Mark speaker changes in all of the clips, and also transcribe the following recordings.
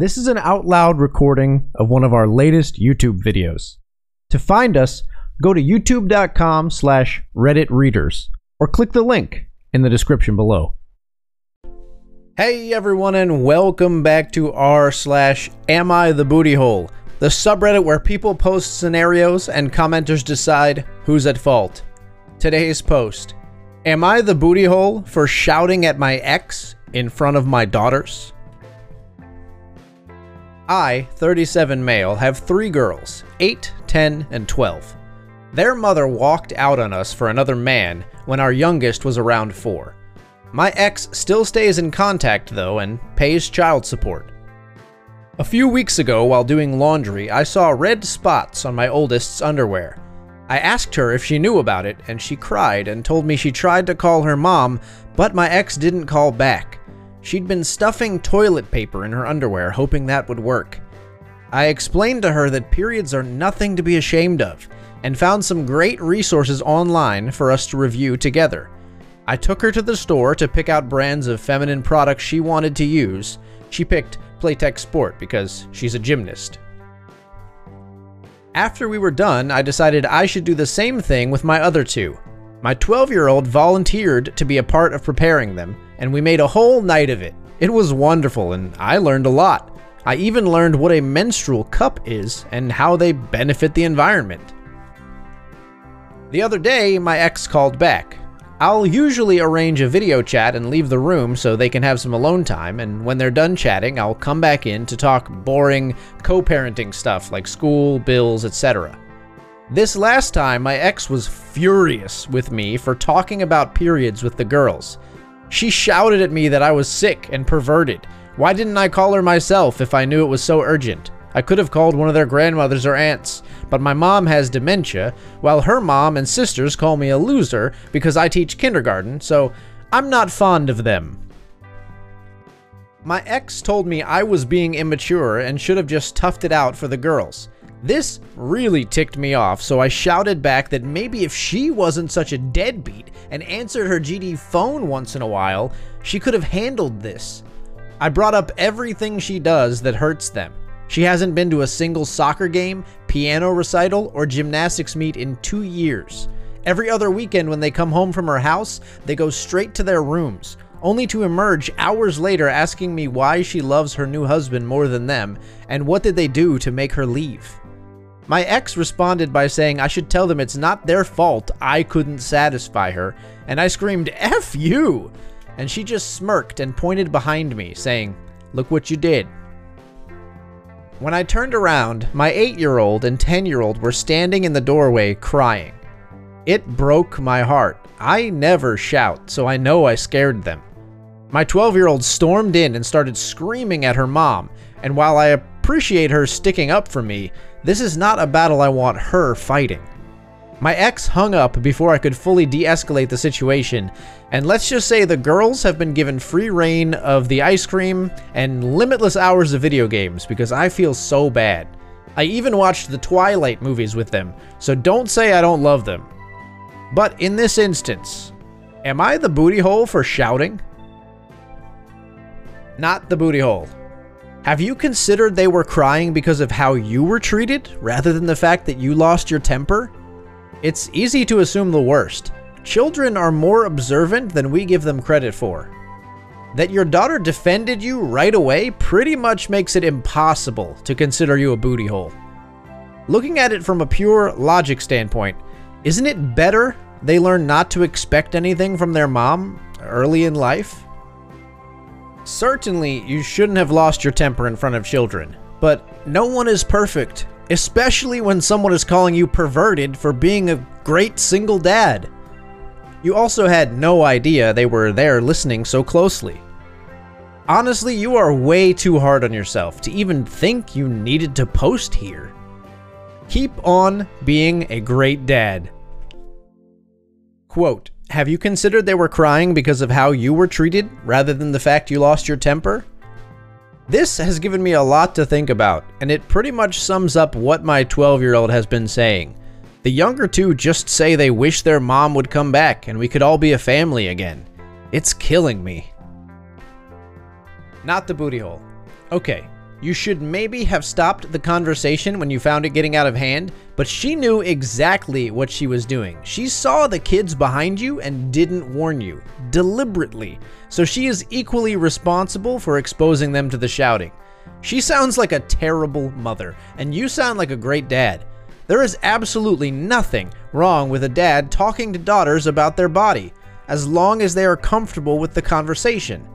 Speaker 1: This is an out loud recording of one of our latest YouTube videos. To find us, go to youtube.com slash Reddit readers or click the link in the description below. Hey everyone, and welcome back to r slash Am I the Booty Hole, the subreddit where people post scenarios and commenters decide who's at fault. Today's post Am I the booty hole for shouting at my ex in front of my daughters? I, 37 male, have three girls 8, 10, and 12. Their mother walked out on us for another man when our youngest was around 4. My ex still stays in contact though and pays child support. A few weeks ago, while doing laundry, I saw red spots on my oldest's underwear. I asked her if she knew about it, and she cried and told me she tried to call her mom, but my ex didn't call back. She'd been stuffing toilet paper in her underwear, hoping that would work. I explained to her that periods are nothing to be ashamed of, and found some great resources online for us to review together. I took her to the store to pick out brands of feminine products she wanted to use. She picked Playtex Sport because she's a gymnast. After we were done, I decided I should do the same thing with my other two. My 12 year old volunteered to be a part of preparing them, and we made a whole night of it. It was wonderful, and I learned a lot. I even learned what a menstrual cup is and how they benefit the environment. The other day, my ex called back. I'll usually arrange a video chat and leave the room so they can have some alone time, and when they're done chatting, I'll come back in to talk boring co parenting stuff like school, bills, etc. This last time, my ex was furious with me for talking about periods with the girls. She shouted at me that I was sick and perverted. Why didn't I call her myself if I knew it was so urgent? I could have called one of their grandmothers or aunts, but my mom has dementia, while her mom and sisters call me a loser because I teach kindergarten, so I'm not fond of them. My ex told me I was being immature and should have just toughed it out for the girls. This really ticked me off, so I shouted back that maybe if she wasn't such a deadbeat and answered her GD phone once in a while, she could have handled this. I brought up everything she does that hurts them. She hasn't been to a single soccer game, piano recital, or gymnastics meet in two years. Every other weekend when they come home from her house, they go straight to their rooms, only to emerge hours later asking me why she loves her new husband more than them, and what did they do to make her leave. My ex responded by saying I should tell them it's not their fault I couldn't satisfy her, and I screamed, F you! And she just smirked and pointed behind me, saying, Look what you did. When I turned around, my 8 year old and 10 year old were standing in the doorway crying. It broke my heart. I never shout, so I know I scared them. My 12 year old stormed in and started screaming at her mom, and while I appreciate her sticking up for me, this is not a battle I want her fighting. My ex hung up before I could fully de escalate the situation, and let's just say the girls have been given free reign of the ice cream and limitless hours of video games because I feel so bad. I even watched the Twilight movies with them, so don't say I don't love them. But in this instance, am I the booty hole for shouting? Not the booty hole. Have you considered they were crying because of how you were treated, rather than the fact that you lost your temper? It's easy to assume the worst. Children are more observant than we give them credit for. That your daughter defended you right away pretty much makes it impossible to consider you a booty hole. Looking at it from a pure logic standpoint, isn't it better they learn not to expect anything from their mom early in life? Certainly, you shouldn't have lost your temper in front of children, but no one is perfect, especially when someone is calling you perverted for being a great single dad. You also had no idea they were there listening so closely. Honestly, you are way too hard on yourself to even think you needed to post here. Keep on being a great dad. Quote, have you considered they were crying because of how you were treated rather than the fact you lost your temper? This has given me a lot to think about, and it pretty much sums up what my 12 year old has been saying. The younger two just say they wish their mom would come back and we could all be a family again. It's killing me. Not the booty hole. Okay, You should maybe have stopped the conversation when you found it getting out of hand, but she knew exactly what she was doing. She saw the kids behind you and didn't warn you, deliberately, so she is equally responsible for exposing them to the shouting. She sounds like a terrible mother, and you sound like a great dad. There is absolutely nothing wrong with a dad talking to daughters about their body, as long as they are comfortable with the conversation.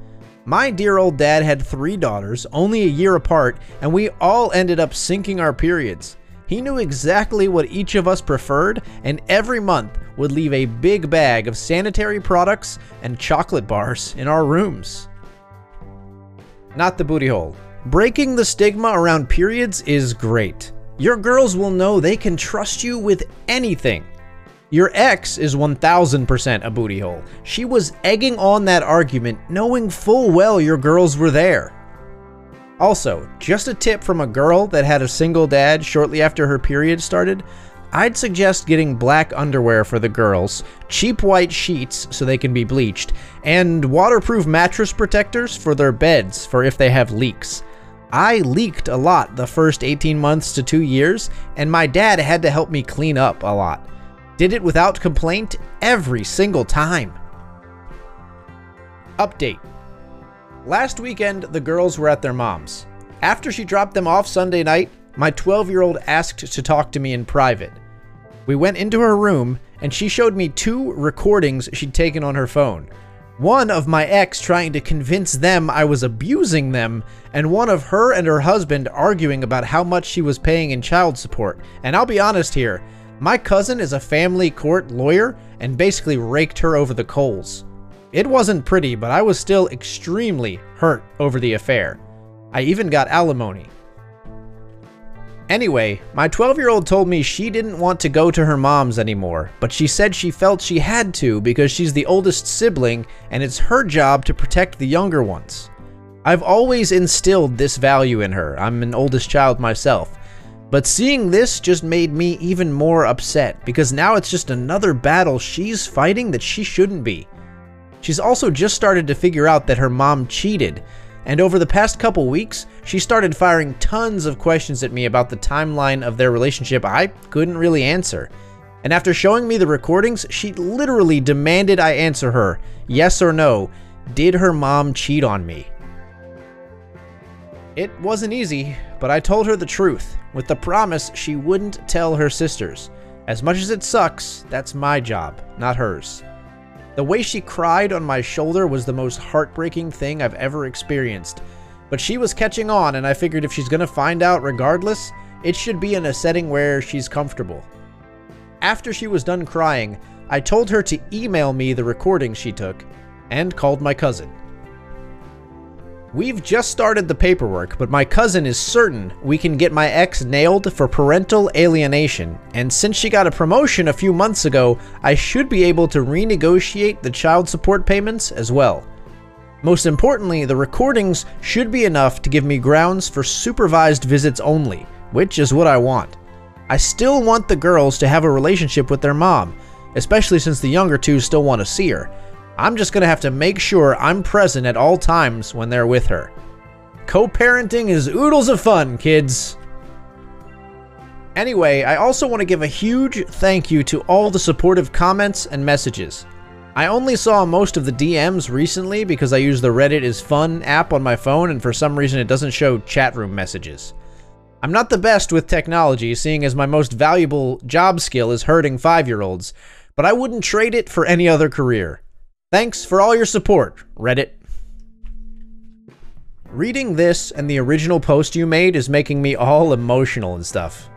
Speaker 1: My dear old dad had three daughters, only a year apart, and we all ended up syncing our periods. He knew exactly what each of us preferred, and every month would leave a big bag of sanitary products and chocolate bars in our rooms. Not the booty hole. Breaking the stigma around periods is great. Your girls will know they can trust you with anything. Your ex is 1000% a booty hole. She was egging on that argument knowing full well your girls were there. Also, just a tip from a girl that had a single dad shortly after her period started I'd suggest getting black underwear for the girls, cheap white sheets so they can be bleached, and waterproof mattress protectors for their beds for if they have leaks. I leaked a lot the first 18 months to 2 years, and my dad had to help me clean up a lot. Did it without complaint every single time. Update. Last weekend, the girls were at their mom's. After she dropped them off Sunday night, my 12 year old asked to talk to me in private. We went into her room, and she showed me two recordings she'd taken on her phone. One of my ex trying to convince them I was abusing them, and one of her and her husband arguing about how much she was paying in child support. And I'll be honest here, my cousin is a family court lawyer and basically raked her over the coals. It wasn't pretty, but I was still extremely hurt over the affair. I even got alimony. Anyway, my 12 year old told me she didn't want to go to her mom's anymore, but she said she felt she had to because she's the oldest sibling and it's her job to protect the younger ones. I've always instilled this value in her, I'm an oldest child myself, but seeing this just made me even more upset because now it's just another battle she's fighting that she shouldn't be. She's also just started to figure out that her mom cheated, and over the past couple weeks, she started firing tons of questions at me about the timeline of their relationship I couldn't really answer. And after showing me the recordings, she literally demanded I answer her, yes or no, did her mom cheat on me? It wasn't easy, but I told her the truth, with the promise she wouldn't tell her sisters. As much as it sucks, that's my job, not hers. The way she cried on my shoulder was the most heartbreaking thing I've ever experienced. But she was catching on, and I figured if she's gonna find out regardless, it should be in a setting where she's comfortable. After she was done crying, I told her to email me the recording she took, and called my cousin. We've just started the paperwork, but my cousin is certain we can get my ex nailed for parental alienation, and since she got a promotion a few months ago, I should be able to renegotiate the child support payments as well. Most importantly, the recordings should be enough to give me grounds for supervised visits only, which is what I want. I still want the girls to have a relationship with their mom, especially since the younger two still want to see her. I'm just going to have to make sure I'm present at all times when they're with her. Co-parenting is oodles of fun, kids. Anyway, I also want to give a huge thank you to all the supportive comments and messages. I only saw most of the DMs recently because I use the Reddit is Fun app on my phone and for some reason it doesn't show chat room messages. I'm not the best with technology, seeing as my most valuable job skill is hurting five year olds, but I wouldn't trade it for any other career. Thanks for all your support, Reddit. Reading this and the original post you made is making me all emotional and stuff.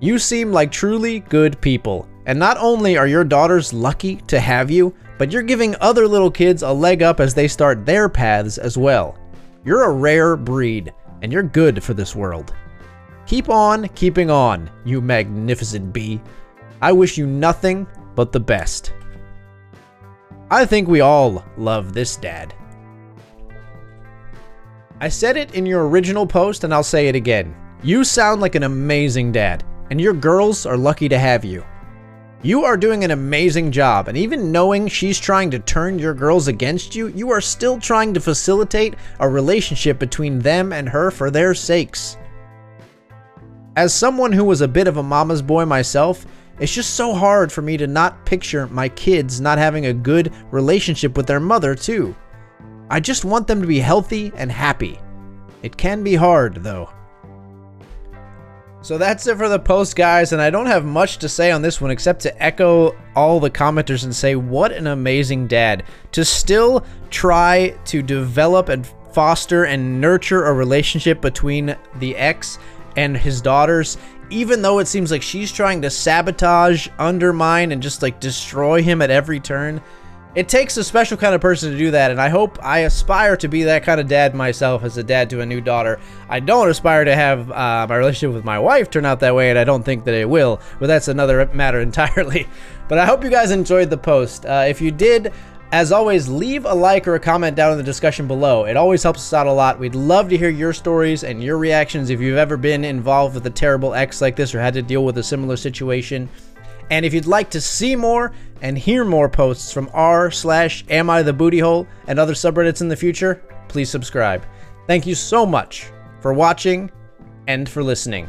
Speaker 1: You seem like truly good people, and not only are your daughters lucky to have you, but you're giving other little kids a leg up as they start their paths as well. You're a rare breed, and you're good for this world. Keep on keeping on, you magnificent bee. I wish you nothing but the best. I think we all love this dad. I said it in your original post and I'll say it again. You sound like an amazing dad, and your girls are lucky to have you. You are doing an amazing job, and even knowing she's trying to turn your girls against you, you are still trying to facilitate a relationship between them and her for their sakes. As someone who was a bit of a mama's boy myself, it's just so hard for me to not picture my kids not having a good relationship with their mother, too. I just want them to be healthy and happy. It can be hard, though. So that's it for the post, guys, and I don't have much to say on this one except to echo all the commenters and say what an amazing dad. To still try to develop and foster and nurture a relationship between the ex and his daughters, even though it seems like she's trying to sabotage, undermine, and just like destroy him at every turn. It takes a special kind of person to do that, and I hope I aspire to be that kind of dad myself as a dad to a new daughter. I don't aspire to have uh, my relationship with my wife turn out that way, and I don't think that it will, but that's another matter entirely. But I hope you guys enjoyed the post. Uh, if you did, as always, leave a like or a comment down in the discussion below. It always helps us out a lot. We'd love to hear your stories and your reactions if you've ever been involved with a terrible ex like this or had to deal with a similar situation. And if you'd like to see more and hear more posts from r slash am I the booty hole and other subreddits in the future, please subscribe. Thank you so much for watching and for listening.